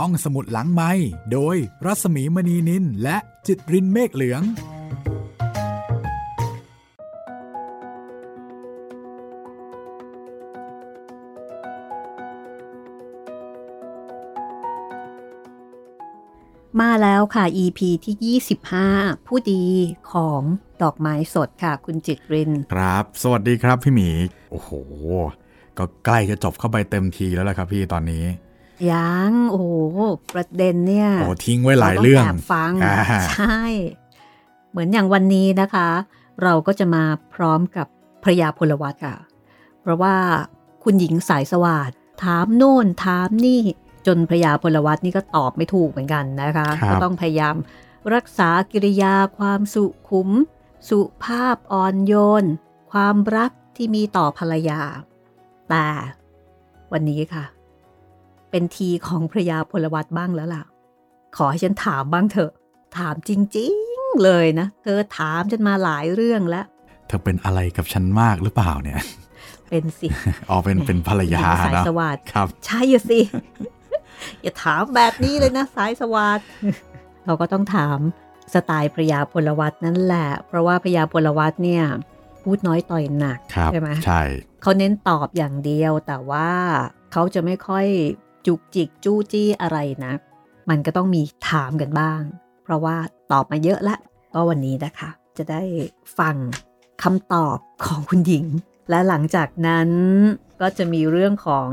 ห้องสมุดหลังไม้โดยรัสมีมณีนินและจิตรินเมฆเหลือง มาแล้วค่ะ EP ที่ 25 ผู้ดีของดอกไม้สดค่ะ คุณจิตริน ครับ สวัสดีครับพี่หมี โอ้โห ก็ใกล้จะจบเข้าไปเต็มทีแล้วแหละครับพี่ตอนนี้ ยังโอ้โหประเด็นเนี่ยโอ้ทิ้งไว้หลายเรื่องต้แอบฟังอ่าใช่ เหมือนอย่างวันนี้นะคะ เราก็จะมาพร้อมกับพระยาพลวัตค่ะ เพราะว่าคุณหญิงสายสวัสดถามโน่นถามนี่จนพระยาพลวัตนี่ก็ตอบไม่ถูกเหมือนกันนะคะครับก็ต้องพยายามรักษากิริยาความสุขุม สุภาพอ่อนโยน ความรักที่มีต่อภรรยา แต่วันนี้ค่ะ เป็นทีของพระยาพลวัตบ้างแล้วล่ะ ขอให้ฉันถามบ้างเถอะ ถามจริงๆเลยนะ เธอถามฉันมาหลายเรื่องแล้ว เธอเป็นอะไรกับฉันมากหรือเปล่าเนี่ย เป็นสิ อ๋อ เป็น เป็นภรรยาหญิงสายเนอะสวัสดครับ ใช่อะสิ อย่าถามแบบนี้เลยนะสายสวัสดเราก็ต้องถามสไตล์พระยาพลวัตนั่นแหละ เพราะว่าพระยาพลวัตเนี่ยพูดน้อยต่อยหนักครับใช่ไหมใช่เขาเน้นตอบอย่างเดียวแต่ว่าเขาจะไม่ค่อย จุกจิกจู้จี้อะไรนะ มันก็ต้องมีถามกันบ้าง เพราะว่าตอบมาเยอะละ ก็วันนี้นะคะ จะได้ฟังคำตอบของคุณหญิง และหลังจากนั้นก็จะมีเรื่องของ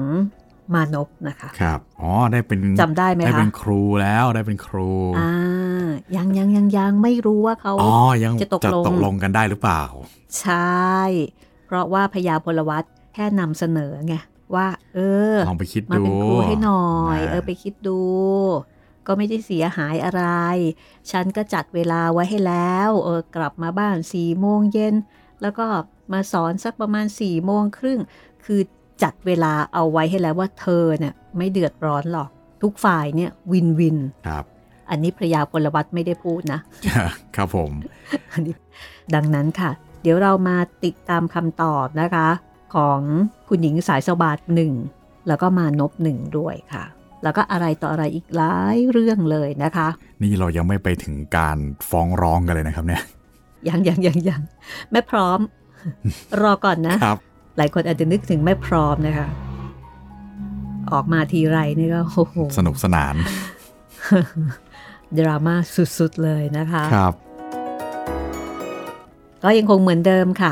มานพนะคะ ครับ อ๋อ ได้เป็นจำได้ไหมได้คะเป็นครูแล้ว ได้เป็นครู อ่า ยังยังยังยังไม่รู้ว่าเขาอ๋อ ยังจะตกลงตกลงกันได้หรือเปล่า ใช่ เพราะว่าพญาพลวัตแค่นำเสนอไง ว่า เออลองไปคิดมาดูเป็นครูให้หน่อยนะเออไปคิดดู ก็ไม่ได้เสียหายอะไร ฉันก็จัดเวลาไว้ให้แล้ว เออกลับมาบ้านสี่โมงเย็น แล้วก็มาสอนสักประมาณสี่โมงครึ่ง คือจัดเวลาเอาไว้ให้แล้วว่าเธอเนี่ยไม่เดือดร้อนหรอก ทุกฝ่ายเนี่ยวินวินครับอันนี้พระยาพลวัตไม่ได้พูดนะ ครับผมอันนี้ดังนั้นค่ะ เดี๋ยวเรามาติดตามคำตอบนะคะ ของคุณหญิงสายสวัสดหนึ่งแล้วก็มานพหนึ่งด้วยค่ะ แล้วก็อะไรต่ออะไรอีกหลายเรื่องเลยนะคะ นี่เรายังไม่ไปถึงการฟ้องร้องกันเลยนะครับเนี่ยยังยังยังยังแม่พร้อม รอก่อนนะครับหลายคนอาจจะนึกถึงแม่พร้อมนะคะ ออกมาทีไรนี่ก็โอ้โหสนุกสนาน ดราม่าสุดๆเลยนะคะครับ ก็ยังคงเหมือนเดิมค่ะ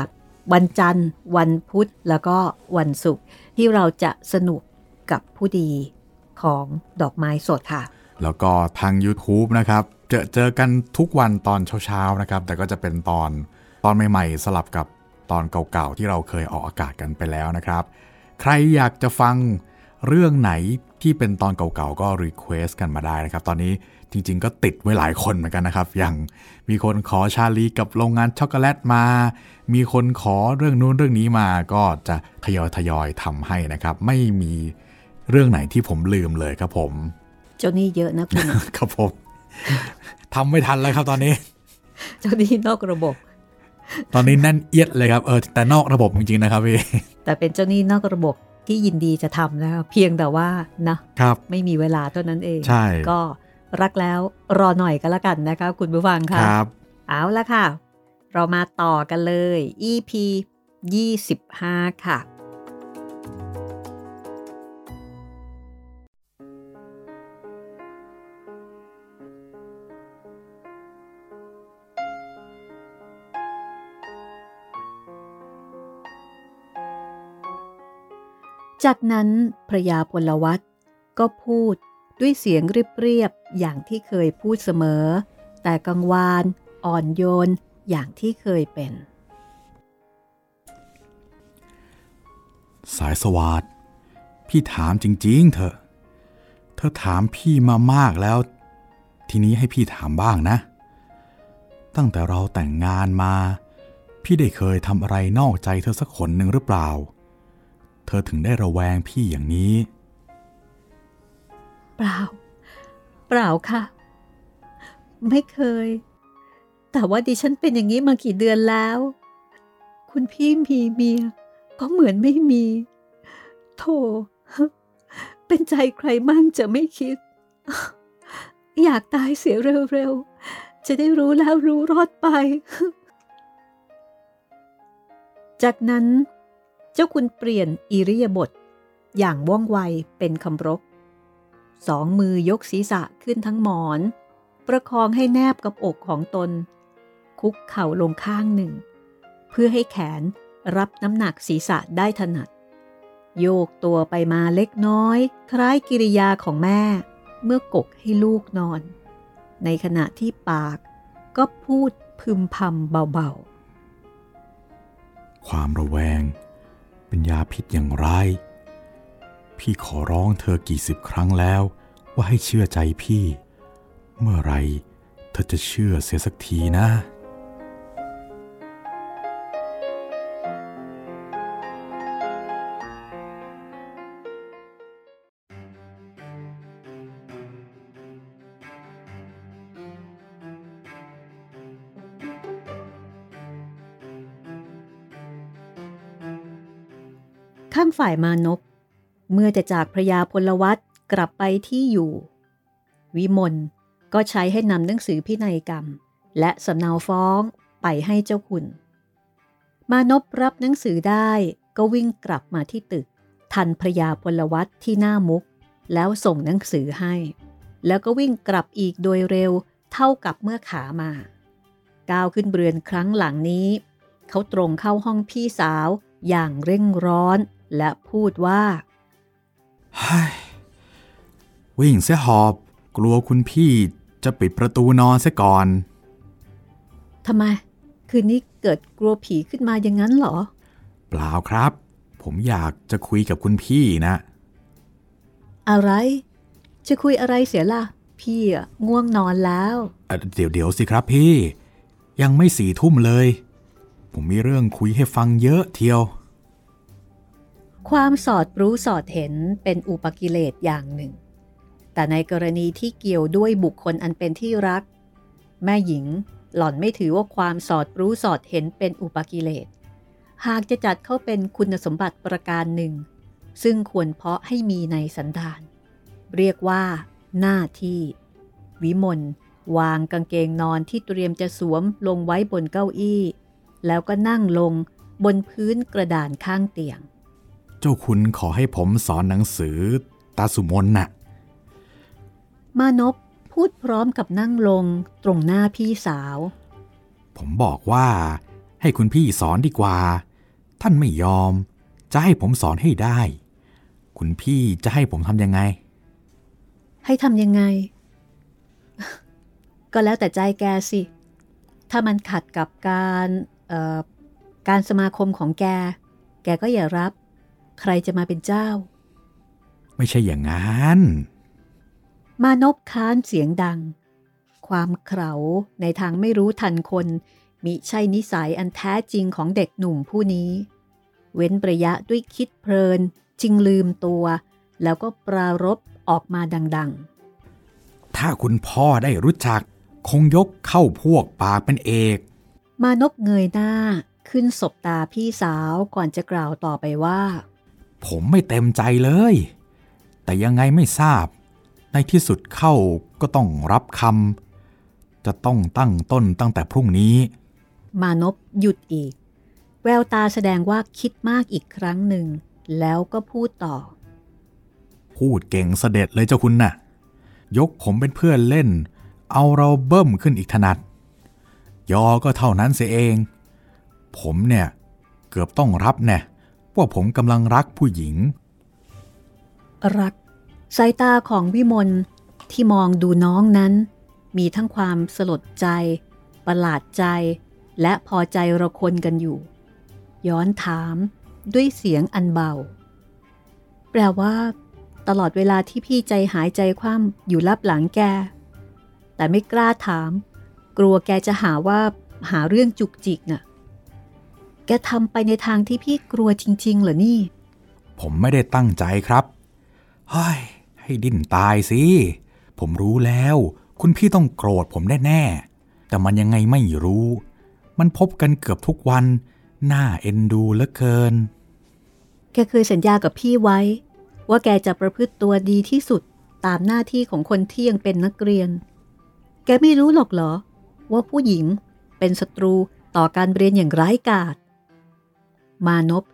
วันจันทร์ วันพุธแล้วก็วันศุกร์ที่เราจะสนุกกับผู้ดีของดอกไม้สดค่ะ แล้วก็ทาง YouTube นะครับ เจอเจอกันทุกวันตอนเช้าๆนะครับ แต่ก็จะเป็นตอนตอนใหม่ๆ สลับกับตอนเก่าๆ ที่เราเคยออกอากาศกันไปแล้วนะครับ ใครอยากจะฟังเรื่องไหนที่เป็นตอนเก่าๆ ก็ request กันมาได้นะครับ ตอนนี้ จริง ๆ ก็ติดไว้หลายคนเหมือนกันนะครับ อย่างมีคนขอชาลีกับโรงงานช็อกโกแลตมา มีคนขอเรื่องนู้นเรื่องนี้มาก็จะทยอยทยอยๆทำให้นะครับ ไม่มีเรื่องไหนที่ผมลืมเลยครับผม เจ้าหนี้เยอะนะคุณครับผมทำไม่ทันแล้วครับตอนนี้ เจ้าหนี้นอกระบบ ตอนนี้แน่นเอียดเลยครับเออแต่นอกระบบจริงๆนะครับพี่แต่เป็นเจ้าหนี้นอกระบบที่ยินดีจะทำนะคะเพียงแต่ว่านะครับไม่มีเวลาเท่านั้นเอง ใช่ก็ รักแล้วรอหน่อยก็แล้วกันนะคะ คุณผู้ฟังคค่ะรับ เอาละค่ะ เรามาต่อกันเลย EP 25 ค่ะ จากนั้นพระยาพลวัตก็พูด ด้วยเสียงเรียบๆอย่างที่เคยพูดเสมอ แต่กังวานอ่อนโยนอย่างที่เคยเป็น สายสวัสดพี่ถามจริง ๆ เถอะ เธอถามพี่มามากแล้ว ทีนี้ให้พี่ถามบ้างนะ ตั้งแต่เราแต่งงานมา พี่ได้เคยทำอะไรนอกใจเธอสักคนหนึ่งหรือเปล่า เธอถึงได้ระแวงพี่อย่างนี้ เปล่า เปล่าค่ะ ไม่เคย แต่ว่าดิฉันเป็นอย่างนี้มากี่เดือนแล้ว คุณพี่มีเมียก็เหมือนไม่มีโธ่เป็นใจใครมั่งจะไม่คิด อยากตายเสียเร็วๆ จะได้รู้แล้วรู้รอดไป จากนั้น เจ้าคุณเปลี่ยนอิริยาบถอย่างว่องไวเป็นคำรบ สองมือยกศีรษะขึ้นทั้งหมอน ประคองให้แนบกับอกของตน คุกเข่าลงข้างหนึ่ง เพื่อให้แขนรับน้ำหนักศีรษะได้ถนัด โยกตัวไปมาเล็กน้อย คล้ายกิริยาของแม่ เมื่อกกให้ลูกนอน ในขณะที่ปากก็พูดพึมพำเบาๆ ความระแวง เป็นยาพิษอย่างไร พี่ขอร้องเธอกี่สิบครั้งแล้ว ว่าให้เชื่อใจพี่ เมื่อไรเธอจะเชื่อเสียสักทีนะ ข้างฝ่ายมานพ เมื่อจะจากพระยาพลวัตกลับไปที่อยู่ วิมลก็ใช้ให้นำหนังสือพินัยกรรม และสำเนาฟ้องไปให้เจ้าคุณ มานพรับหนังสือได้ก็วิ่งกลับมาที่ตึก ทันพระยาพลวัตที่หน้ามุก แล้วส่งหนังสือให้ แล้วก็วิ่งกลับอีกโดยเร็วเท่ากับเมื่อขามาก้าวขึ้นเรือนครั้งหลังนี้ เขาตรงเข้าห้องพี่สาวอย่างเร่งร้อนและพูดว่า วิ่งเสียหอบ กลัวคุณพี่จะปิดประตูนอนเสียก่อน ทำไม คืนนี้เกิดกลัวผีขึ้นมาอย่างนั้นเหรอ เปล่าครับ ผมอยากจะคุยกับคุณพี่นะ อะไร จะคุยอะไรเสียล่ะ พี่ง่วงนอนแล้ว เดี๋ยวเดี๋ยวสิครับพี่ ยังไม่สี่ทุ่มเลย ผมมีเรื่องคุยให้ฟังเยอะเทียว ความสอดรู้สอดเห็นเป็นอุปกิเลสอย่างหนึ่ง แต่ในกรณีที่เกี่ยวด้วยบุคคลอันเป็นที่รัก แม่หญิงหล่อนไม่ถือว่าความสอดรู้สอดเห็นเป็นอุปกิเลส หากจะจัดเข้าเป็นคุณสมบัติประการหนึ่ง ซึ่งควรเพาะให้มีในสันดาน เรียกว่า หน้าที่ วิมลวางกางเกงนอนที่เตรียมจะสวมลงไว้บนเก้าอี้ แล้วก็นั่งลงบนพื้นกระดานข้างเตียง เจ้าคุณขอให้ผมสอนหนังสือตาสุมนน่ะ มานพพูดพร้อมกับนั่งลงตรงหน้าพี่สาว ผมบอกว่า ให้คุณพี่สอนดีกว่า ท่านไม่ยอม จะให้ผมสอนให้ได้ คุณพี่จะให้ผมทำยังไง ให้ทำยังไง ก็แล้วแต่ใจแกสิ ถ้ามันขัดกับการการสมาคมของแก แกก็อย่ารับ ใครจะมาเป็นเจ้า ไม่ใช่อย่างนั้น มานพค้านเสียงดัง ความเขาในทางไม่รู้ทันคนมิใช่นิสัยอันแท้จริงของเด็กหนุ่มผู้นี้ เว้นประยะด้วยคิดเพลินจึงลืมตัว แล้วก็ปรารบออกมาดัง ๆ ถ้าคุณพ่อได้รู้จัก คงยกเข้าพวกปากเป็นเอก มานพเงยหน้าขึ้นศบตาพี่สาวก่อนจะกล่าวต่อไปว่า ผมไม่เต็มใจเลย แต่ยังไงไม่ทราบ ในที่สุดเข้าก็ต้องรับคำจะต้องตั้งต้นตั้งแต่พรุ่งนี้ มานพหยุดอีก แววตาแสดงว่าคิดมากอีกครั้งหนึ่ง แล้วก็พูดต่อ พูดเก่งเสด็จเลยเจ้าคุณนะ่ะ ยกผมเป็นเพื่อนเล่น เอาเราเบิ่มขึ้นอีกถนัด ยอก็เท่านั้นเสียเอง ผมเนี่ยเกือบต้องรับแน่ ว่าผมกำลังรักผู้หญิง รัก สายตาของวิมลที่มองดูน้องนั้น มีทั้งความสลดใจ ประหลาดใจ และพอใจระคนกันอยู่ ย้อนถามด้วยเสียงอันเบา แปลว่า ตลอดเวลาที่พี่ใจหายใจคว่ำอยู่ลับหลังแก แต่ไม่กล้าถาม กลัวแกจะหาว่าหาเรื่องจุกจิกน่ะ กทำไปในทางที่พี่กลัวจริง ๆ เหรอนี่ ผมไม่ได้ตั้งใจครับเฮ้ยให้ดิ้นตายสิ ผมรู้แล้ว คุณพี่ต้องโกรธผมแน่ๆแต่มันยังไงไม่รู้ มันพบกันเกือบทุกวันน่าเอ็นดูเหลือเกิน แกเคยสัญญากับพี่ไว้ ว่าแกจะประพฤติตัวดีที่สุดตามหน้าที่ของคนที่ยังเป็นนักเรียน แกไม่รู้หรอกเหรอ ว่าผู้หญิงเป็นศัตรูต่อการเรียนอย่างร้ายกาจ มานพ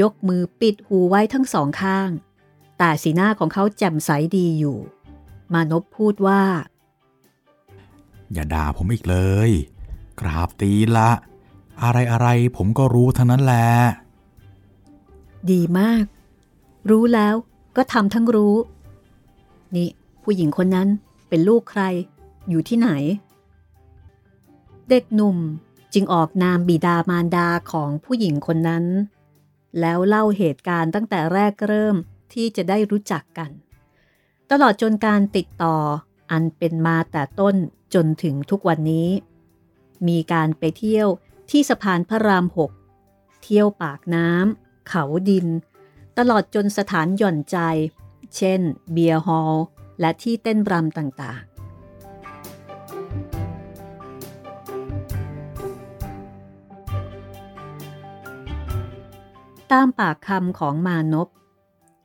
ยกมือปิดหูไว้ทั้งสองข้าง แต่สีหน้าของเขาแจ่มใสดีอยู่ มานพพูดว่า อย่าด่าผมอีกเลย กราบตีละ อะไรอะไรผมก็รู้ทั้งนั้นแหละ ดีมาก รู้แล้วก็ทำทั้งรู้ นี่ ผู้หญิงคนนั้นเป็นลูกใคร อยู่ที่ไหน เด็กหนุ่ม จึงออกนามบิดามารดาของผู้หญิงคนนั้น แล้วเล่าเหตุการณ์ตั้งแต่แรกเริ่มที่จะได้รู้จักกัน ตลอดจนการติดต่ออันเป็นมาแต่ต้นจนถึงทุกวันนี้ มีการไปเที่ยวที่สะพานพระรามหกเที่ยวปากน้ำเขาดิน ตลอดจนสถานหย่อนใจ เช่น เบียร์ฮอลล์และที่เต้นรำต่างๆ ตามปากคำของมานพ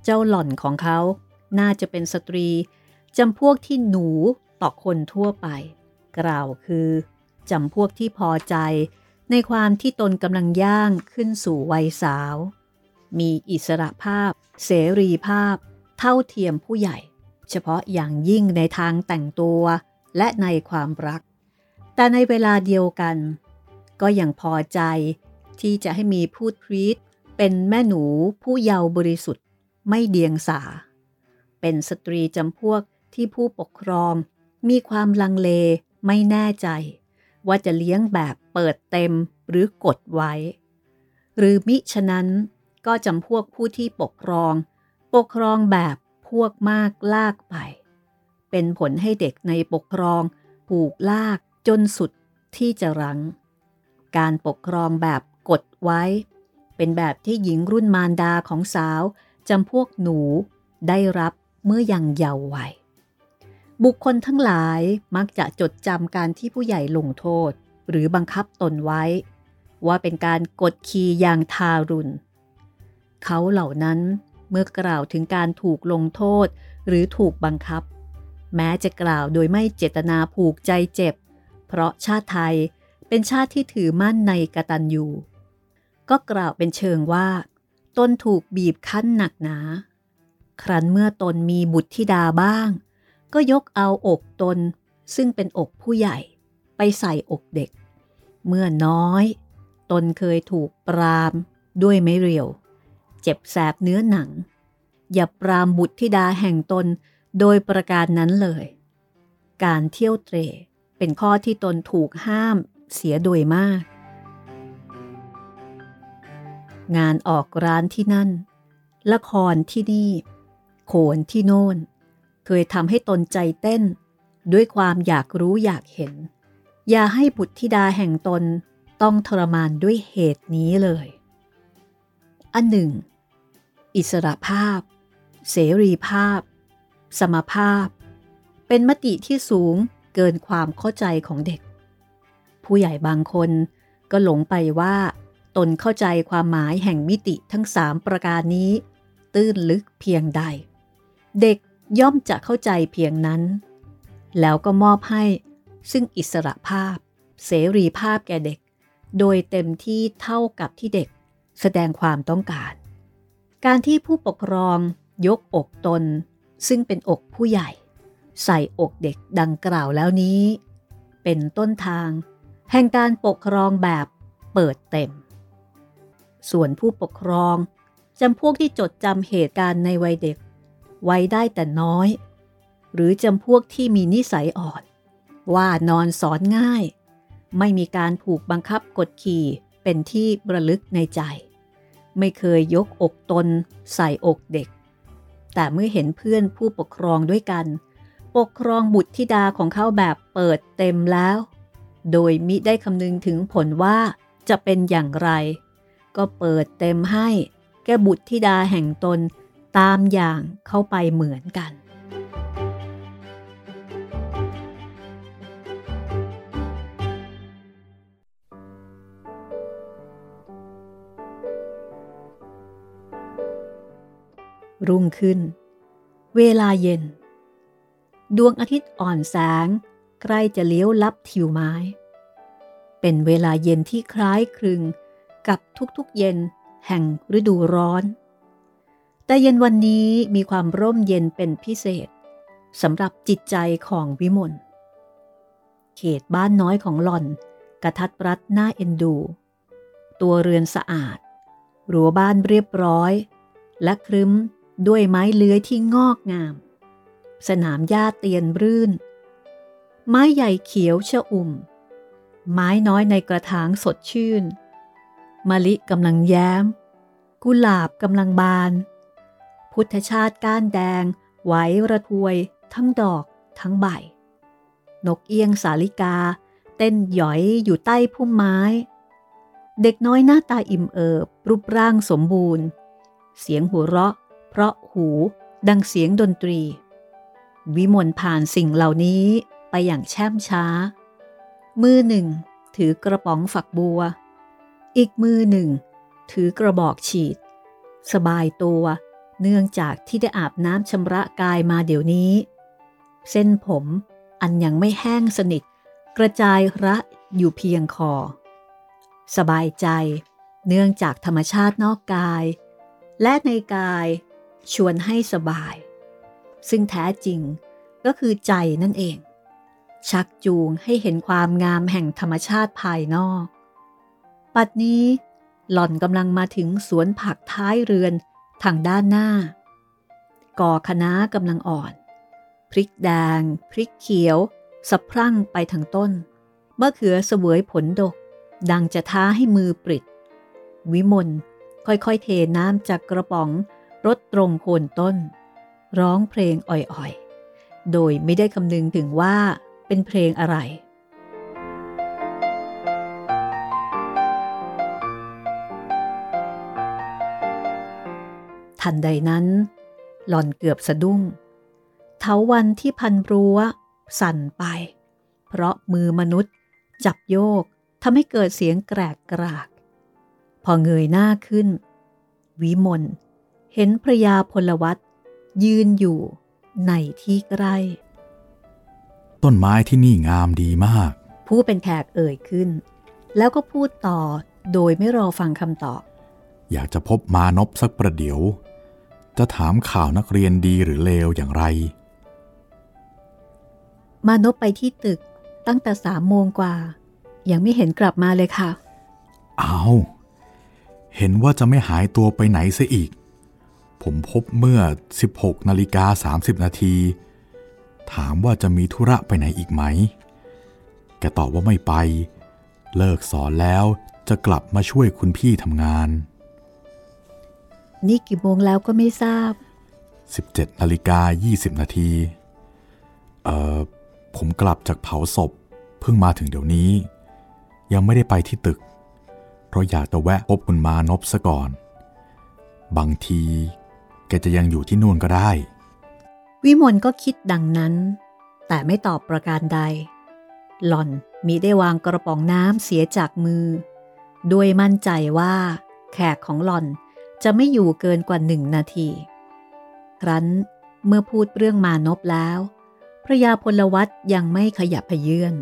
เจ้าหล่อนของเขาน่าจะเป็นสตรีจำพวกที่หนูต่อคนทั่วไป กล่าวคือจำพวกที่พอใจในความที่ตนกำลังย่างขึ้นสู่วัยสาว มีอิสระภาพ เสรีภาพ เท่าเทียมผู้ใหญ่ เฉพาะอย่างยิ่งในทางแต่งตัวและในความรัก แต่ในเวลาเดียวกัน ก็ยังพอใจที่จะให้มีพูดพรีต เป็นแม่หนูผู้เยาว์บริสุทธิ์ไม่เดียงสา เป็นสตรีจำพวกที่ผู้ปกครองมีความลังเลไม่แน่ใจ ว่าจะเลี้ยงแบบเปิดเต็มหรือกดไว้ หรือมิฉะนั้นก็จำพวกผู้ที่ปกครอง ปกครองแบบพวกมากลากไป เป็นผลให้เด็กในปกครองผูกลากจนสุดที่จะรัง การปกครองแบบกดไว้ เป็นแบบที่หญิงรุ่นมารดาของสาวจำพวกหนูได้รับเมื่อยังเยาว์วัย บุคคลทั้งหลายมักจะจดจำการที่ผู้ใหญ่ลงโทษ หรือบังคับตนไว้ ว่าเป็นการกดขี่อย่างทารุณ เขาเหล่านั้นเมื่อกล่าวถึงการถูกลงโทษหรือถูกบังคับ แม้จะกล่าวโดยไม่เจตนาผูกใจเจ็บ เพราะชาติไทยเป็นชาติที่ถือมั่นในกตัญญู ก็กล่าวเป็นเชิงว่า ตนถูกบีบคั้นหนักหนา ครั้นเมื่อตนมีบุตรธิดาบ้าง ก็ยกเอาอกตนซึ่งเป็นอกผู้ใหญ่ไปใส่อกเด็ก เมื่อน้อย ตนเคยถูกปรามด้วยไม่เรียว เจ็บแสบเนื้อหนัง อย่าปรามบุตรธิดาแห่งตนโดยประการนั้นเลย การเที่ยวเตรเป็นข้อที่ตนถูกห้ามเสียโดยมาก งานออกร้านที่นั่น ละครที่นี่ โขนที่โน่น เคยทำให้ตนใจเต้น ด้วยความอยากรู้อยากเห็น อย่าให้บุตรธิดาแห่งตนต้องทรมานด้วยเหตุนี้เลย อันหนึ่ง อิสระภาพ เสรีภาพ สมภาพ เป็นมติที่สูงเกินความเข้าใจของเด็ก ผู้ใหญ่บางคนก็หลงไปว่า ตนเข้าใจความหมายแห่งมิติทั้งสามประการนี้ ตื้นลึกเพียงใด เด็กย่อมจะเข้าใจเพียงนั้น แล้วก็มอบให้ซึ่งอิสระภาพ เสรีภาพแก่เด็ก โดยเต็มที่เท่ากับที่เด็กแสดงความต้องการ การที่ผู้ปกครองยกอกตน ซึ่งเป็นอกผู้ใหญ่ ใส่อกเด็กดังกล่าวแล้วนี้ เป็นต้นทาง แห่งการปกครองแบบเปิดเต็ม ส่วนผู้ปกครองจำพวกที่จดจำเหตุการณ์ในวัยเด็ก ไว้ได้แต่น้อย หรือจำพวกที่มีนิสัยอ่อน ว่านอนสอนง่าย ไม่มีการผูกบังคับกดขี่เป็นที่ประลึกในใจ ไม่เคยยกอกตนใส่อกเด็ก แต่เมื่อเห็นเพื่อนผู้ปกครองด้วยกัน ปกครองบุตรธิดาของเขาแบบเปิดเต็มแล้ว โดยมิได้คำนึงถึงผลว่าจะเป็นอย่างไร ก็เปิดเต็มให้ แก่บุตรธิดาแห่งตนตามอย่างเข้าไปเหมือนกัน รุ่งขึ้น เวลาเย็น ดวงอาทิตย์อ่อนแสง ใกล้จะเลี้ยวลับทิวไม้ เป็นเวลาเย็นที่คล้ายคลึง กับทุกๆเย็นแห่งฤดูร้อน แต่เย็นวันนี้มีความร่มเย็นเป็นพิเศษสำหรับจิตใจของวิมลเขตบ้านน้อยของหล่อน กระทัดรัดหน้าเอ็นดู ตัวเรือนสะอาด รั้วบ้านเรียบร้อย และครึ้มด้วยไม้เลื้อยที่งอกงาม สนามหญ้าเตียนรื่น ไม้ใหญ่เขียวชะอุ่ม ไม้น้อยในกระถางสดชื่น มะลิกำลังแย้ม กุหลาบกำลังบาน พุทธชาติก้านแดง ไหวระทวย ทั้งดอกทั้งใบ นกเอียงสาลิกา เต้นหยอยอยู่ใต้พุ่มไม้ เด็กน้อยหน้าตาอิ่มเอิบ รูปร่างสมบูรณ์ เสียงหัวเราะ เพราะหูดังเสียงดนตรี วิมลผ่านสิ่งเหล่านี้ไปอย่างแช่มช้า มือหนึ่ง ถือกระป๋องฝักบัว อีกมือหนึ่ง ถือกระบอกฉีด สบายตัวเนื่องจากที่ได้อาบน้ำชำระกายมาเดี๋ยวนี้ เส้นผมอันยังไม่แห้งสนิท กระจายระอยู่เพียงคอ สบายใจเนื่องจากธรรมชาตินอกกาย และในกายชวนให้สบาย ซึ่งแท้จริงก็คือใจนั่นเอง ชักจูงให้เห็นความงามแห่งธรรมชาติภายนอก ปัดนี้ หล่อนกำลังมาถึงสวนผักท้ายเรือนทางด้านหน้า ก่อคณะกำลังอ่อน พริกแดง พริกเขียวสะพรั่งไปทางต้นเมื่อเขือเสวยผลดก ดังจะท้าให้มือปริด วิมลค่อยๆเทน้ำจากกระป๋องรดตรงโคนต้น ร้องเพลงอ่อยๆ โดยไม่ได้คำนึงถึงว่าเป็นเพลงอะไร ทันใดนั้น หล่อนเกือบสะดุ้ง เถาวันที่พันรั้ว สั่นไป เพราะมือมนุษย์ จับโยกทำให้เกิดเสียงแกรกกราก พอเงยหน้าขึ้น วิมลเห็นพระยาพลวัตยืนอยู่ในที่ใกล้ ต้นไม้ที่นี่งามดีมาก ผู้เป็นแขกเอ่ยขึ้น แล้วก็พูดต่อโดยไม่รอฟังคำตอบ อยากจะพบมานพสักประเดี๋ยว จะถามข่าวนักเรียนดีหรือเลวอย่างไร มานพไปที่ตึกตั้งแต่สามโมงกว่า ยังไม่เห็นกลับมาเลยค่ะ เอาเห็นว่าจะไม่หายตัวไปไหนซะอีก ผมพบเมื่อ 16นาฬิกา30 นาที ถามว่าจะมีธุระไปไหนอีกไหม แกตอบว่าไม่ไป เลิกสอนแล้วจะกลับมาช่วยคุณพี่ทำงาน นี่กี่โมงแล้วก็ไม่ทราบ 17นาฬิกา20 นาที เอ่อ ผมกลับจากเผาศพ เพิ่งมาถึงเดี๋ยวนี้ ยังไม่ได้ไปที่ตึก เพราะอยากจะแวะพบคุณมานพซะก่อน บางที แกจะยังอยู่ที่นู่นก็ได้ วิมลก็คิดดังนั้น แต่ไม่ตอบประการใด หล่อนมีได้วางกระป๋องน้ำเสียจากมือ ด้วยมั่นใจว่า แขกของหล่อน จะไม่อยู่เกินกว่าหนึ่งนาที ครั้นเมื่อพูดเรื่องมานพแล้ว พระยาพลวัตยังไม่ขยับพเยื่อน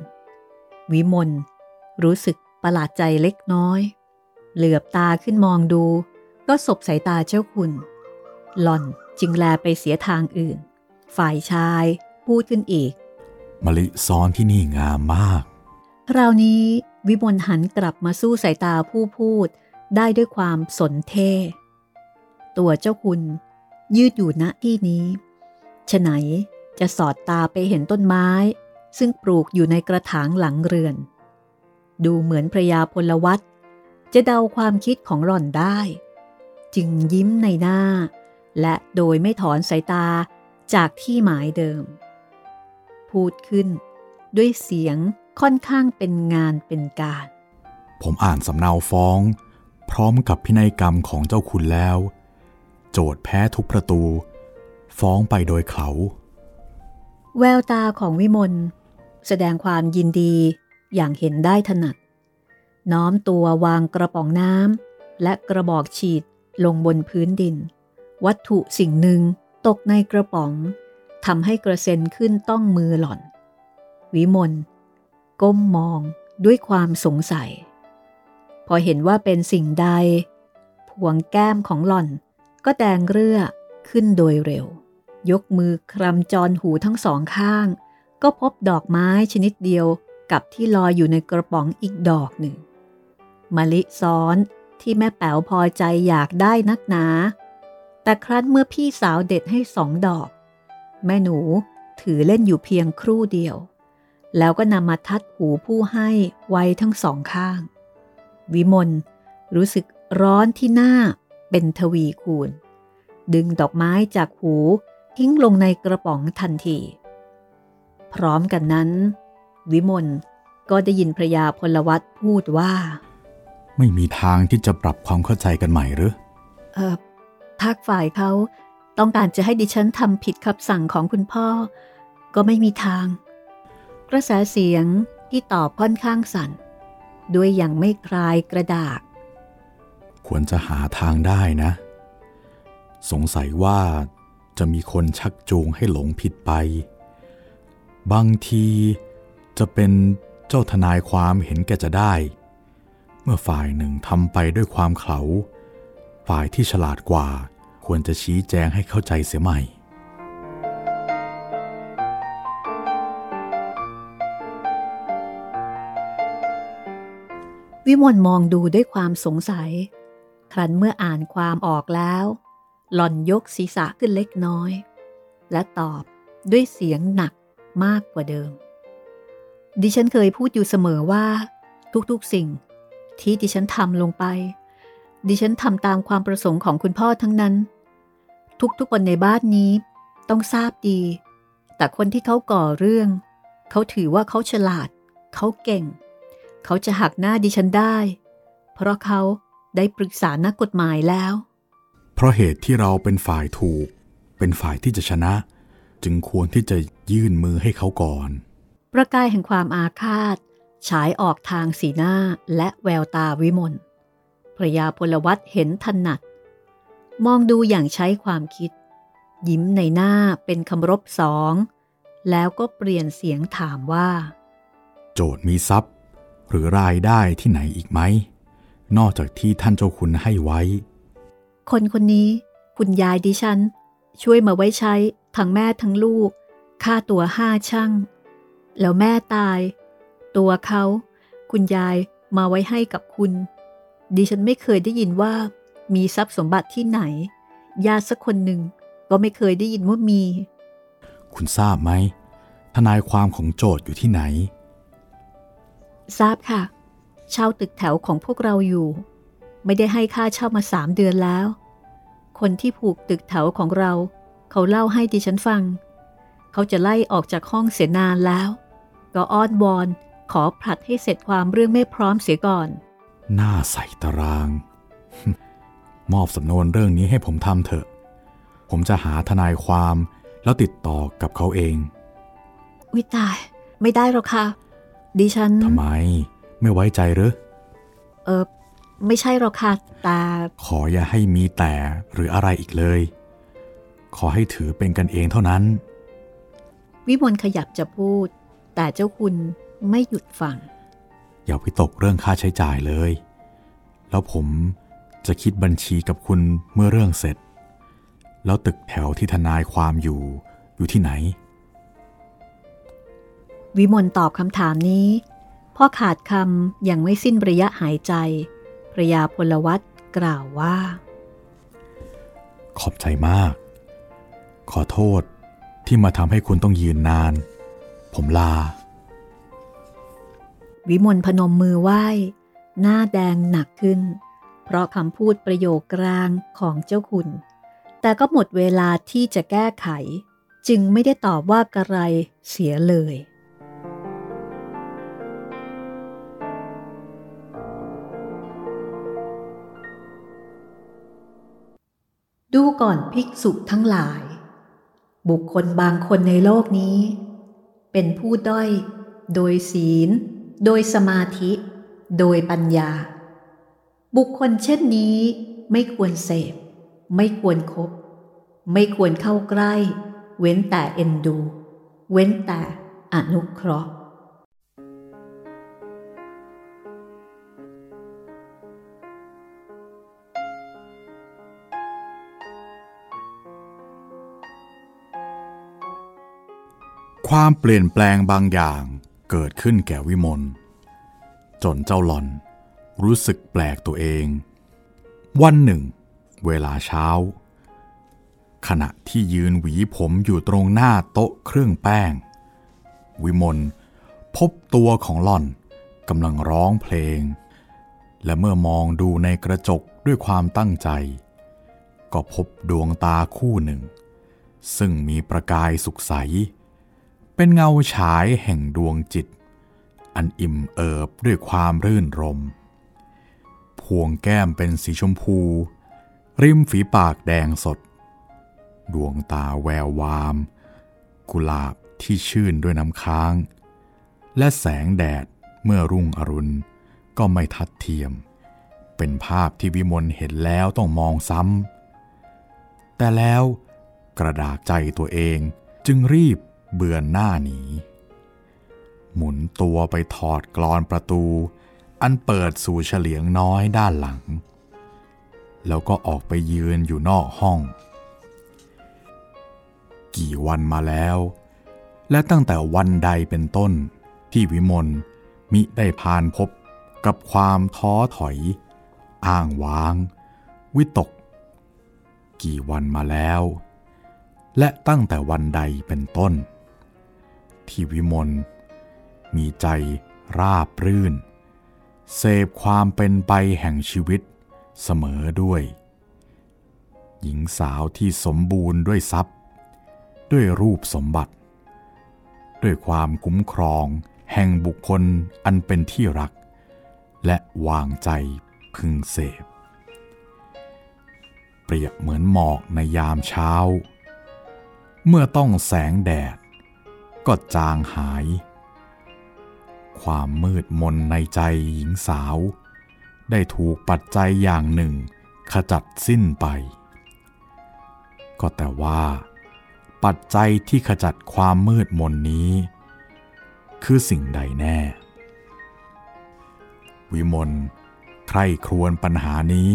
วิมลรู้สึกประหลาดใจเล็กน้อย เหลือบตาขึ้นมองดู ก็สบสายตาเจ้าคุณ หล่อนจึงแลไปเสียทางอื่น ฝ่ายชายพูดขึ้นอีกมะลิซ้อนที่นี่งามมาก คราวนี้วิมลหันกลับมาสู้สายตาผู้พูดได้ด้วยความสนเท่ ตัวเจ้าคุณ ยืดอยู่ณที่นี้ฉไหนจะสอดตาไปเห็นต้นไม้ ซึ่งปลูกอยู่ในกระถางหลังเรือน ดูเหมือนพระยาพลวัตจะเดาความคิดของหล่อนได้ จึงยิ้มในหน้า และโดยไม่ถอนสายตาจากที่หมายเดิม พูดขึ้นด้วยเสียงค่อนข้างเป็นงานเป็นการ ผมอ่านสำเนาฟ้อง พร้อมกับพินัยกรรมของเจ้าคุณแล้ว โจทย์แพ้ทุกประตู ฟ้องไปโดยเขา แววตาของวิมลแสดงความยินดีอย่างเห็นได้ถนัด น้อมตัววางกระป๋องน้ำและกระบอกฉีดลงบนพื้นดิน วัตถุสิ่งหนึ่งตกในกระป๋องททำให้กระเซ็นขึ้นต้องมือหล่อน วิมลก้มมองด้วยความสงสัย พอเห็นว่าเป็นสิ่งใด พวงแก้มของหล่อน ก็แดงเรือขึ้นโดยเร็ว ยกมือคลำจรหูทั้งสองข้าง ก็พบดอกไม้ชนิดเดียวกับที่ลอยอยู่ในกระป๋องอีกดอกหนึ่งมะลิซ้อนที่แม่แป๋วพอใจอยากได้นักหนา แต่ครั้นเมื่อพี่สาวเด็ดให้สองดอก แม่หนูถือเล่นอยู่เพียงครู่เดียว แล้วก็นำมาทัดหูผู้ให้ไว้ทั้งสองข้าง วิมลรู้สึกร้อนที่หน้า เป็นทวีคูณ ดึงดอกไม้จากหูทิ้งลงในกระป๋องทันที พร้อมกันนั้น วิมลก็ได้ยินพระยาพลวัตพูดว่า ไม่มีทางที่จะปรับความเข้าใจกันใหม่หรือเออถ้าฝ่ายเขาต้องการจะให้ดิฉันทำผิดคำสั่งของคุณพ่อ ก็ไม่มีทาง กระแสเสียงที่ตอบค่อนข้างสั่น ด้วยอย่างไม่คลายกระดาก ควรจะหาทางได้นะ สงสัยว่าจะมีคนชักจูงให้หลงผิดไป บางทีจะเป็นเจ้าทนายความเห็นแก่จะได้ เมื่อฝ่ายหนึ่งทำไปด้วยความเขา ฝ่ายที่ฉลาดกว่าควรจะชี้แจงให้เข้าใจเสียใหม่วิมลมองดูด้วยความสงสัย ครั้นเมื่ออ่านความออกแล้ว หล่อนยกศีรษะขึ้นเล็กน้อย และตอบด้วยเสียงหนักมากกว่าเดิม ดิฉันเคยพูดอยู่เสมอว่า ทุกๆสิ่งที่ดิฉันทำลงไป ดิฉันทำตามความประสงค์ของคุณพ่อทั้งนั้น ทุกๆคนในบ้านนี้ต้องทราบดี แต่คนที่เขาก่อเรื่อง เขาถือว่าเขาฉลาด เขาเก่ง เขาจะหักหน้าดิฉันได้ เพราะเขา ได้ปรึกษานักกฎหมายแล้ว เพราะเหตุที่เราเป็นฝ่ายถูก เป็นฝ่ายที่จะชนะ จึงควรที่จะยื่นมือให้เขาก่อน ประกายแห่งความอาฆาตฉายออกทางสีหน้าและแววตาวิมลพระยาพลวัตเห็นถนัด มองดูอย่างใช้ความคิด ยิ้มในหน้าเป็นคำรบสอง แล้วก็เปลี่ยนเสียงถามว่า โจทย์มีทรัพย์ หรือรายได้ที่ไหนอีกไหม นอกจากที่ท่านเจ้าคุณให้ไว้ คนคนนี้คุณยายดิฉัน ช่วยมาไว้ใช้ทั้งแม่ทั้งลูก ค่าตัวห้าช่างแล้วแม่ตาย ตัวเขา คุณยายมาไว้ให้กับคุณ ดิฉันไม่เคยได้ยินว่า มีทรัพย์สมบัติที่ไหน ญาติสักคนหนึ่งก็ไม่เคยได้ยินว่ามี คุณทราบไหมทนายความของโจทย์อยู่ที่ไหน ทราบค่ะ เช่าตึกแถวของพวกเราอยู่ ไม่ได้ให้ค่าเช่ามาสามเดือนแล้ว คนที่ผูกตึกแถวของเรา เขาเล่าให้ดิฉันฟัง เขาจะไล่ออกจากห้องเสียนานแล้ว ก็อ้อนวอนขอผลัดให้เสร็จความเรื่องไม่พร้อมเสียก่อน หน้าใส่ตาราง มอบสำนวนเรื่องนี้ให้ผมทำเถอะ ผมจะหาทนายความแล้วติดต่อกับเขาเอง วิตาย ไม่ได้หรอกค่ะ ดิฉันทำไม ไม่ไว้ใจหรือ เออไม่ใช่หรอกค่ะแต่ขออย่าให้มีแต่หรืออะไรอีกเลย ขอให้ถือเป็นกันเองเท่านั้น วิมลขยับจะพูด แต่เจ้าคุณไม่หยุดฟัง อย่าวิตกเรื่องค่าใช้จ่ายเลย แล้วผมจะคิดบัญชีกับคุณเมื่อเรื่องเสร็จ แล้วตึกแถวที่ทนายความอยู่อยู่ที่ไหน วิมลตอบคำถามนี้ พอขาดคำยังไม่สิ้นระยะหายใจพระยาพลวัตกล่าวว่า ขอบใจมาก ขอโทษที่มาทำให้คุณต้องยืนนาน ผมลา วิมลพนมมือไหว้ หน้าแดงหนักขึ้น เพราะคำพูดประโยคกลางของเจ้าคุณ แต่ก็หมดเวลาที่จะแก้ไข จึงไม่ได้ตอบว่ากระไรเสียเลย ดูก่อนภิกษุทั้งหลาย บุคคลบางคนในโลกนี้ เป็นผู้ด้อย โดยศีล โดยสมาธิ โดยปัญญา บุคคลเช่นนี้ไม่ควรเสพ ไม่ควรครบไม่ควรเข้าใกล้ เว้นแต่เอ็นดู เว้นแต่อนุเคราะห์ ความเปลี่ยนแปลงบางอย่างเกิดขึ้นแก่วิมลจนเจ้าหลอน รู้สึกแปลกตัวเอง วันหนึ่ง เวลาเช้า ขณะที่ยืนหวีผมอยู่ตรงหน้าโต๊ะเครื่องแป้ง วิมลพบตัวของหล่อนกำลังร้องเพลง และเมื่อมองดูในกระจกด้วยความตั้งใจ ก็พบดวงตาคู่หนึ่ง ซึ่งมีประกายสุขใส เป็นเงาฉายแห่งดวงจิต อันอิ่มเอิบด้วยความรื่นรม พวงแก้มเป็นสีชมพู ริมฝีปากแดงสด ดวงตาแวววาม กุหลาบที่ชื่นด้วยน้ำค้าง และแสงแดดเมื่อรุ่งอรุณก็ไม่ทัดเทียม เป็นภาพที่วิมลเห็นแล้วต้องมองซ้ำแต่แล้วกระดากใจตัวเองจึงรีบ เบือนหน้าหนี หมุนตัวไปถอดกรอนประตู อันเปิดสู่เฉลียงน้อยด้านหลัง แล้วก็ออกไปยืนอยู่นอกห้อง กี่วันมาแล้ว และตั้งแต่วันใดเป็นต้นที่วิมลมิได้พานพบกับความท้อถอย อ้างว้าง วิตก กี่วันมาแล้ว และตั้งแต่วันใดเป็นต้น ที่วิมลมีใจราบรื่น เสพความเป็นไปแห่งชีวิตเสมอด้วย หญิงสาวที่สมบูรณ์ด้วยทรัพย์ ด้วยรูปสมบัติ ด้วยความคุ้มครองแห่งบุคคลอันเป็นที่รัก และวางใจพึงเสพ เปรียบเหมือนหมอกในยามเช้า เมื่อต้องแสงแดด ก็จางหาย ความมืดมนในใจหญิงสาว ได้ถูกปัจจัยอย่างหนึ่งขจัดสิ้นไป ก็แต่ว่า ปัจจัยที่ขจัดความมืดมนนี้ คือสิ่งใดแน่ วิมลใคร่ครวญปัญหานี้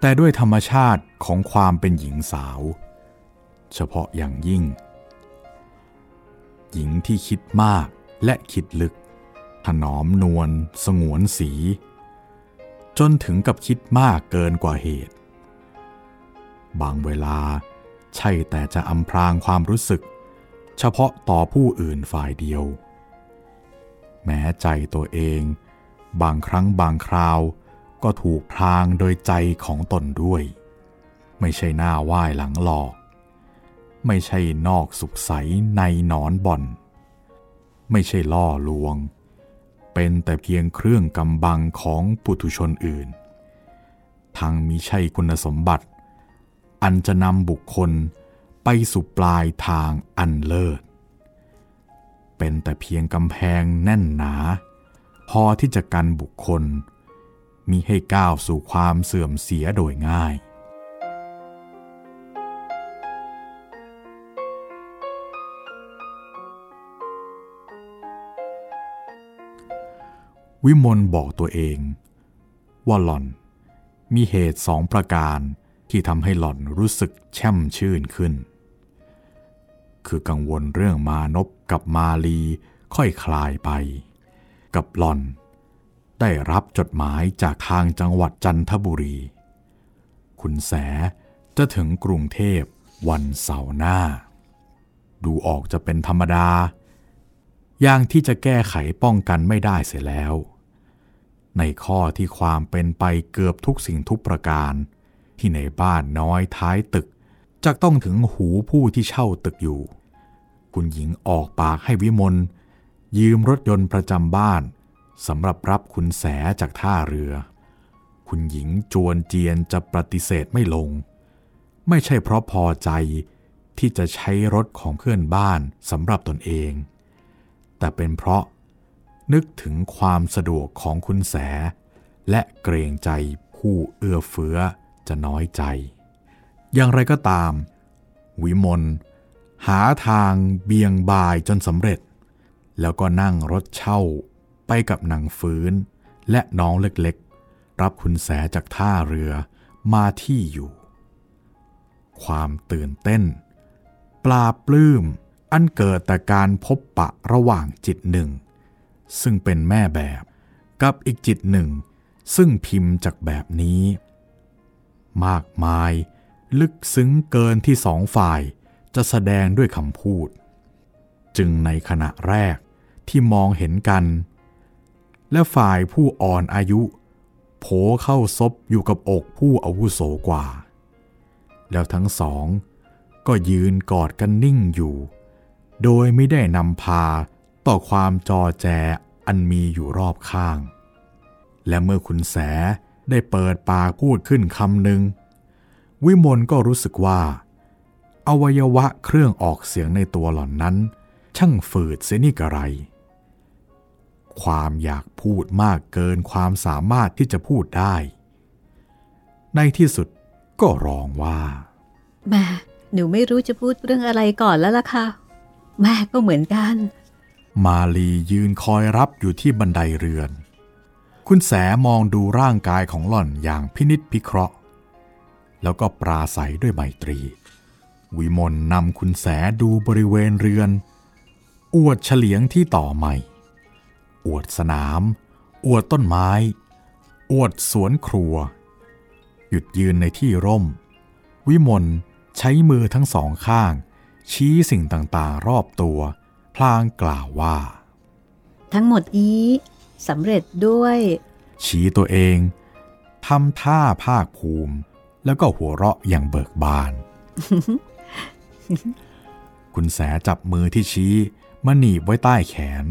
แต่ด้วยธรรมชาติของความเป็นหญิงสาว เฉพาะอย่างยิ่ง หญิงที่คิดมากและคิดลึก ถนอมนวลสงวนสี จนถึงกับคิดมากเกินกว่าเหตุ บางเวลาใช่แต่จะอำพรางความรู้สึก เฉพาะต่อผู้อื่นฝ่ายเดียว แม้ใจตัวเอง บางครั้งบางคราวก็ถูกพรางโดยใจของตนด้วย ไม่ใช่หน้าไหว้หลังหลอก ไม่ใช่นอกสุขใสในนอนบ่อน ไม่ใช่ล่อลวง เป็นแต่เพียงเครื่องกำบังของปุถุชนอื่นทั้งมิใช่คุณสมบัติ อันจะนำบุคคลไปสู่ปลายทางอันเลิศ เป็นแต่เพียงกำแพงแน่นหนา พอที่จะกันบุคคลมิให้ก้าวสู่ความเสื่อมเสียโดยง่าย วิมลบอกตัวเอง ว่าหล่อนมีเหตุสองประการที่ทำให้หล่อนรู้สึกแช่มชื่นขึ้น คือกังวลเรื่องมานพกับมาลีค่อยคลายไป กับหล่อน ได้รับจดหมายจากทางจังหวัดจันทบุรี คุณแสจะถึงกรุงเทพวันเสาร์หน้า ดูออกจะเป็นธรรมดา อย่างที่จะแก้ไขป้องกันไม่ได้เสียแล้ว ในข้อที่ความเป็นไปเกือบทุกสิ่งทุกประการ ที่ในบ้านน้อยท้ายตึกจะต้องถึงหูผู้ที่เช่าตึกอยู่ คุณหญิงออกปากให้วิมลยืมรถยนต์ประจำบ้านสำหรับรับคุณแสจากท่าเรือ คุณหญิงจวนเจียนจะปฏิเสธไม่ลง ไม่ใช่เพราะพอใจที่จะใช้รถของเพื่อนบ้านสำหรับตนเอง แต่เป็นเพราะ นึกถึงความสะดวกของคุณแส และเกรงใจผู้เอื้อเฟื้อจะน้อยใจ อย่างไรก็ตาม วิมลหาทางเบี่ยงบายจนสำเร็จ แล้วก็นั่งรถเช่าไปกับนางฟื้น และน้องเล็กๆ รับคุณแสจากท่าเรือมาที่อยู่ ความตื่นเต้น ปลาปลื้มอันเกิดแต่การพบปะระหว่างจิตหนึ่ง ซึ่งเป็นแม่แบบ กับอีกจิตหนึ่ง ซึ่งพิมพ์จากแบบนี้ มากมายลึกซึ้งเกินที่สองฝ่ายจะแสดงด้วยคำพูด จึงในขณะแรกที่มองเห็นกัน และฝ่ายผู้อ่อนอายุ โผเข้าซบอยู่กับอกผู้อาวุโสกว่า แล้วทั้งสองก็ยืนกอดกันนิ่งอยู่ โดยไม่ได้นำพา ต่อความจอแจอันมีอยู่รอบข้าง และเมื่อคุณแสได้เปิดปากพูดขึ้นคำหนึ่ง วิมลก็รู้สึกว่า อวัยวะเครื่องออกเสียงในตัวหล่อนนั้น ช่างฝืดเสียนี่กระไร ความอยากพูดมากเกินความสามารถที่จะพูดได้ ในที่สุดก็ร้องว่าแม่หนูไม่รู้จะพูดเรื่องอะไรก่อนแล้วล่ะค่ะ แม่ก็เหมือนกัน มาลียืนคอยรับอยู่ที่บันไดเรือน คุณแสมองดูร่างกายของหล่อนอย่างพินิษพิเคราะห์ แล้วก็ปราศัยด้วยไมตรี วิมลนำคุณแสดูบริเวณเรือน อวดเฉลียงที่ต่อใหม่ อวดสนาม อวดต้นไม้ อวดสวนครัว หยุดยืนในที่ร่ม วิมลใช้มือทั้งสองข้าง ชี้สิ่งต่างๆ รอบตัว พลางกล่าวว่า ทั้งหมดนี้สำเร็จด้วย ชี้ตัวเองทำท่าภาคภูมิ แล้วก็หัวเราะอย่างเบิกบาน คุณแสจับมือที่ชี้มาหนีบไว้ใต้แขน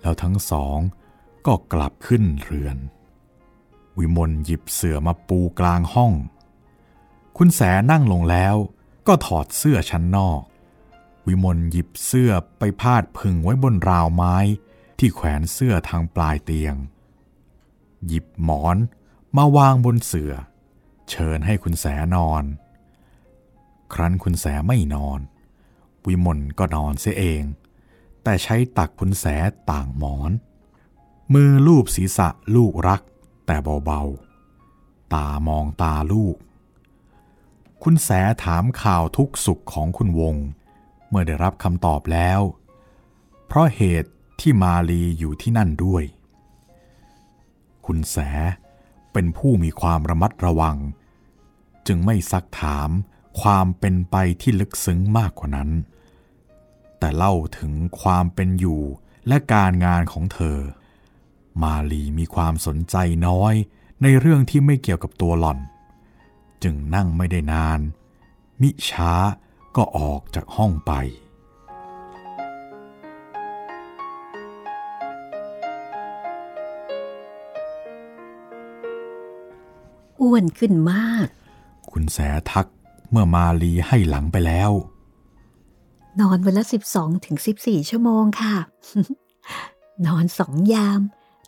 แล้วทั้งสองก็กลับขึ้นเรือน วิมลหยิบเสื่อมาปูกลางห้อง คุณแสนั่งลงแล้วก็ถอดเสื้อชั้นนอก วิมลหยิบเสื้อไปพาดพึงไว้บนราวไม้ที่แขวนเสื้อทางปลายเตียง หยิบหมอนมาวางบนเสื่อ เชิญให้คุณแสนอน ครั้นคุณแสไม่นอน วิมลก็นอนเสียเอง แต่ใช้ตักคุณแสต่างหมอน มือลูบศีรษะลูกรัก แต่เบาๆ ตามองตาลูก คุณแสถามข่าวทุกสุขของคุณวง เมื่อได้รับคำตอบแล้ว เพราะเหตุที่มาลีอยู่ที่นั่นด้วย คุณแสเป็นผู้มีความระมัดระวัง จึงไม่ซักถามความเป็นไปที่ลึกซึ้งมากกว่านั้น แต่เล่าถึงความเป็นอยู่และการงานของเธอ มาลีมีความสนใจน้อยในเรื่องที่ไม่เกี่ยวกับตัวหล่อน จึงนั่งไม่ได้นาน มิช้า ก็ออกจากห้องไป อ้วนขึ้นมาก คุณแสทักเมื่อมาลีให้หลังไปแล้ว นอนวันละ 12ถึง14 ชั่วโมงค่ะ นอนสองยาม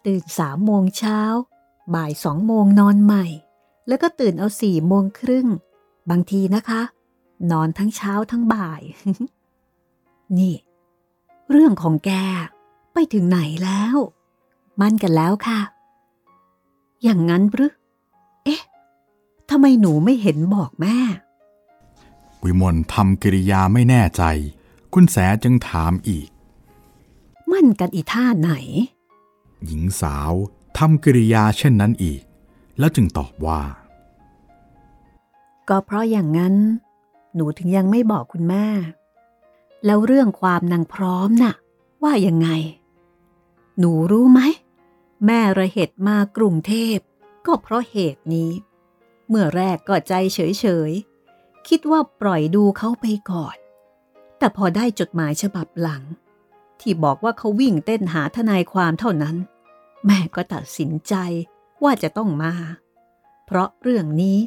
ตื่นสามโมงเช้า บ่ายสองโมงนอนใหม่ แล้วก็ตื่นเอาสี่โมงครึ่ง บางทีนะคะ นอนทั้งเช้าทั้งบ่าย นี่ เรื่องของแกไปถึงไหนแล้ว มั่นกันแล้วค่ะ อย่างนั้นหรือเอ๊ะทำไมหนูไม่เห็นบอกแม่ วิมลทำกิริยาไม่แน่ใจ คุณแสจึงถามอีก มั่นกันอีท่าไหน หญิงสาวทำกิริยาเช่นนั้นอีก แล้วจึงตอบว่า ก็เพราะอย่างนั้น หนูถึงยังไม่บอกคุณแม่ แล้วเรื่องความนางพร้อมน่ะ ว่ายังไง หนูรู้ไหม แม่ระเหตุมากรุงเทพ ก็เพราะเหตุนี้ เมื่อแรกก็ใจเฉยๆ คิดว่าปล่อยดูเขาไปก่อน แต่พอได้จดหมายฉบับหลัง ที่บอกว่าเขาวิ่งเต้นหาทนายความเท่านั้น แม่ก็ตัดสินใจว่าจะต้องมา เพราะเรื่องนี้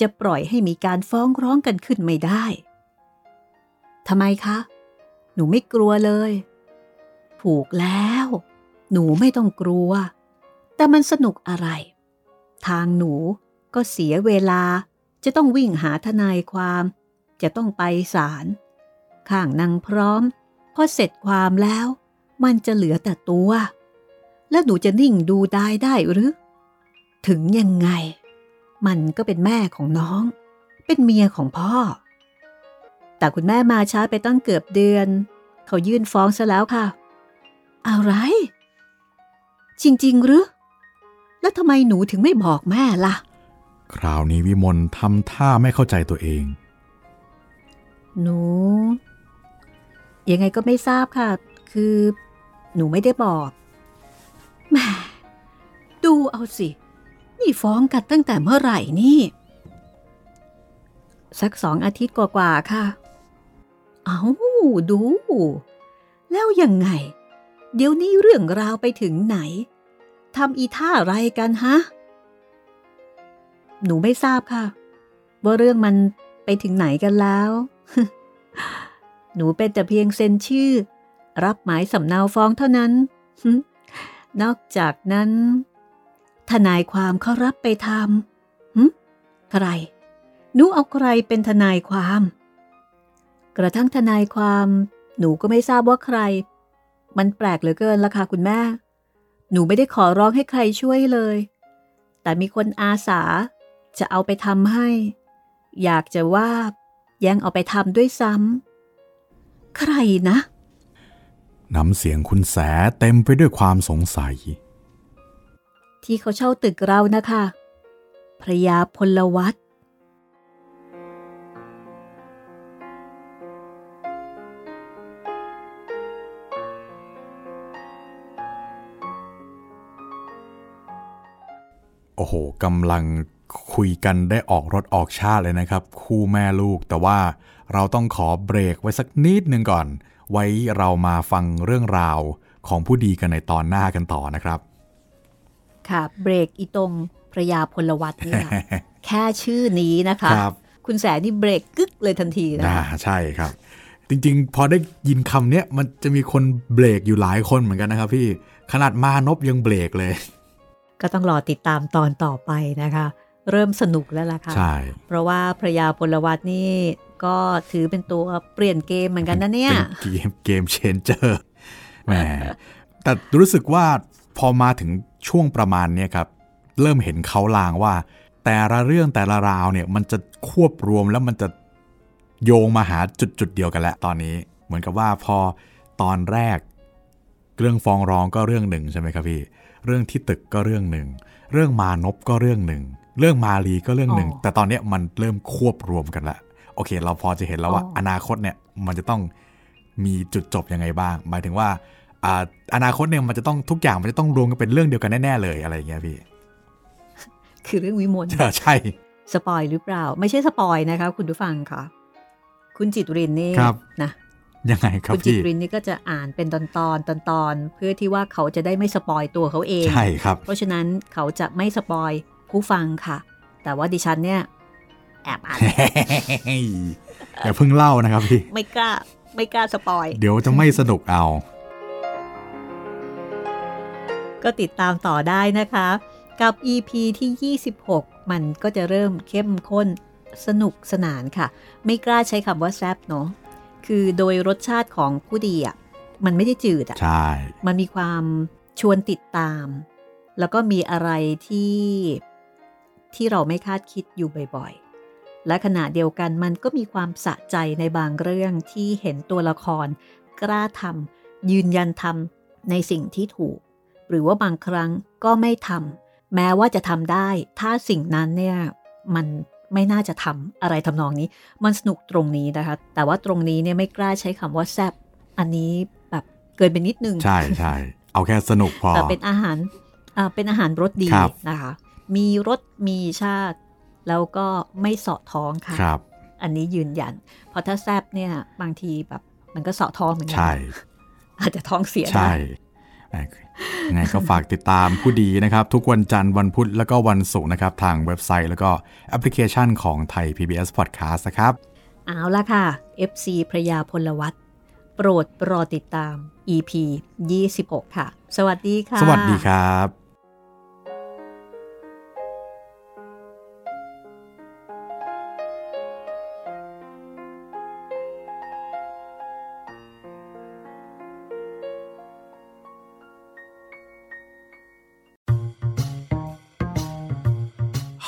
จะปล่อยให้มีการฟ้องร้องกันขึ้นไม่ได้ทำไมคะ หนูไม่กลัวเลยผูกแล้ว หนูไม่ต้องกลัว แต่มันสนุกอะไร ทางหนูก็เสียเวลาจะต้องวิ่งหาทนายความ จะต้องไปศาลข้างนางพร้อม พอเสร็จความแล้ว มันจะเหลือแต่ตัว แล้วหนูจะนิ่งดูได้ได้หรือ ถึงยังไง มันก็เป็นแม่ของน้อง เป็นเมียของพ่อ แต่คุณแม่มาช้าไปตั้งเกือบเดือน เขายื่นฟ้องซะแล้วค่ะ อะไร จริงๆหรือ แล้วทำไมหนูถึงไม่บอกแม่ล่ะ คราวนี้วิมลทำท่าไม่เข้าใจตัวเอง หนู ยังไงก็ไม่ทราบค่ะ คือ หนูไม่ได้บอกแหมดูเอาสิ นี่ฟ้องกันตั้งแต่เมื่อไหร่นี่ สักสองอาทิตย์กว่าๆค่ะ เอาดู แล้วยังไง เดี๋ยวนี้เรื่องราวไปถึงไหนทำอีท่าอะไรกันฮะ หนูไม่ทราบค่ะ ว่าเรื่องมันไปถึงไหนกันแล้ว หนูเป็นแต่เพียงเซ็นชื่อ รับหมายสำเนาฟ้องเท่านั้น นอกจากนั้น ทนายความเขารับไปทำหึใครหนูเอาใครเป็นทนายความ กระทั่งทนายความหนูก็ไม่ทราบว่าใคร มันแปลกเหลือเกินละค่ะคุณแม่ หนูไม่ได้ขอร้องให้ใครช่วยเลย แต่มีคนอาสาจะเอาไปทำให้ อยากจะว่ายังเอาไปทำด้วยซ้ำใครนะ น้ำเสียงคุณแสเต็มไปด้วยความสงสัย ที่เขาเช่าตึกเรานะคะพระยาพลวัตโอ้โหกำลังคุยกันได้ออกรถออกชาติเลยนะครับ คู่แม่ลูกแต่ว่าเราต้องขอเบรกไว้สักนิดนึงก่อน ไว้เรามาฟังเรื่องราวของผู้ดีกันในตอนหน้ากันต่อนะครับ ค่ะ เบรกอีตรงพระยาพลวัตเนี่ยแค่ชื่อนี้นะคะครับคุณแสนนี่เบรกกึกเลยทันทีนะอ่าใช่ครับ จริงๆ พอได้ยินคำเนี้ยมันจะมีคนเบรกอยู่หลายคนเหมือนกันนะครับพี่ขนาดมานพยังเบรกเลย ก็ต้องรอติดตามตอนต่อไปนะคะ เริ่มสนุกแล้วล่ะค่ะใช่เพราะว่าพระยาพลวัตนี่ก็ถือเป็นตัวเปลี่ยนเกมเหมือนกันนะเนี่ยเป็นเกมเกมเชนเจอร์แหมแต่รู้สึกว่าพอมาถึง ช่วงประมาณเนี้ยครับ เริ่มเห็นเขาลางว่า แต่ละเรื่องแต่ละราวเนี่ยมันจะควบรวมแล้วมันจะโยงมาหาจุดจุดๆเดียวกันแล้วตอนนี้ เหมือนกับว่าพอตอนแรก เรื่องฟ้องร้องก็เรื่องหนึ่งใช่ไหมครับพี่ เรื่องที่ตึกก็เรื่องหนึ่ง เรื่องมานพก็เรื่องหนึ่ง เรื่องมาลีก็เรื่องหนึ่งอ๋อแต่ตอนเนี้ยมันเริ่มควบรวมกันละโอเค เราพอจะเห็นแล้วว่าอ๋ออนาคตเนี่ยมันจะต้องมีจุดจบยังไงบ้าง หมายถึงว่า อ่าอนาคตเนี่ยมันจะต้องทุกอย่างมันจะต้องรวมกันเป็นเรื่องเดียวกันแน่ๆเลยอะไรอย่างเงี้ยพี่ คือเรื่องวิมลใช่ spoil หรือเปล่า ไม่ใช่ spoil นะคะ คุณผู้ฟังค่ะ คุณจิตรินนี่ครับนะยังไงครับคุณจิตพี่รินนี่ก็จะอ่านเป็นตอนตอนตอนตอนๆเพื่อที่ว่าเขาจะได้ไม่ spoil ตัวเขาเองใช่ครับ เพราะฉะนั้นเขาจะไม่ spoil ผู้ฟังค่ะ แต่ว่าดิฉันเนี่ยแอบอ่านอย่าเพิ่งเล่านะครับพี่ ไม่กล้า ไม่กล้า spoil เดี๋ยวจะไม่สนุกเอา ก็ติดตามต่อได้นะคะ กับ EP ที่ 26 มันก็จะเริ่มเข้มข้นสนุกสนานค่ะ ไม่กล้าใช้คำว่าแซบเนาะคือโดยรสชาติของผู้ดีอะมันไม่ได้จืดอะใช่มันมีความชวนติดตาม แล้วก็มีอะไรที่ที่เราไม่คาดคิดอยู่บ่อยๆ และขณะเดียวกันมันก็มีความสะใจในบางเรื่องที่เห็นตัวละคร กล้าทำยืนยันทำในสิ่งที่ถูก หรือว่าบางครั้งก็ไม่ทำแม้ว่าจะทำได้ ถ้าสิ่งนั้นเนี่ยมันไม่น่าจะทำอะไรทำนองนี้ มันสนุกตรงนี้นะคะ แต่ว่าตรงนี้เนี่ยไม่กล้าใช้คำว่าแซบอันนี้แบบเกินไปนิดนึง ใช่ใช่เอาแค่สนุกพอแต่เป็นอาหารอ่าเป็นอาหารรสดีครับนะคะ มีรสมีชาติ แล้วก็ไม่เสาะท้องค่ะครับ อันนี้ยืนยัน เพราะถ้าแซบเนี่ยบางทีแบบมันก็เสาะท้องเหมือนกัใช่อาจจะท้องเสียใช่ได้ ยังไงก็ฝากติดตามผู้ดีนะครับ ทุกวันจันทร์วันพุธแล้วก็วันศุกร์นะครับ ทางเว็บไซต์แล้วก็แอปพลิเคชันของไทย PBS Podcast นะครับ เอาละค่ะ FC พระยาพลวัตโปรดรอติดตาม EP 26 ค่ะ สวัสดีค่ะ สวัสดีครับ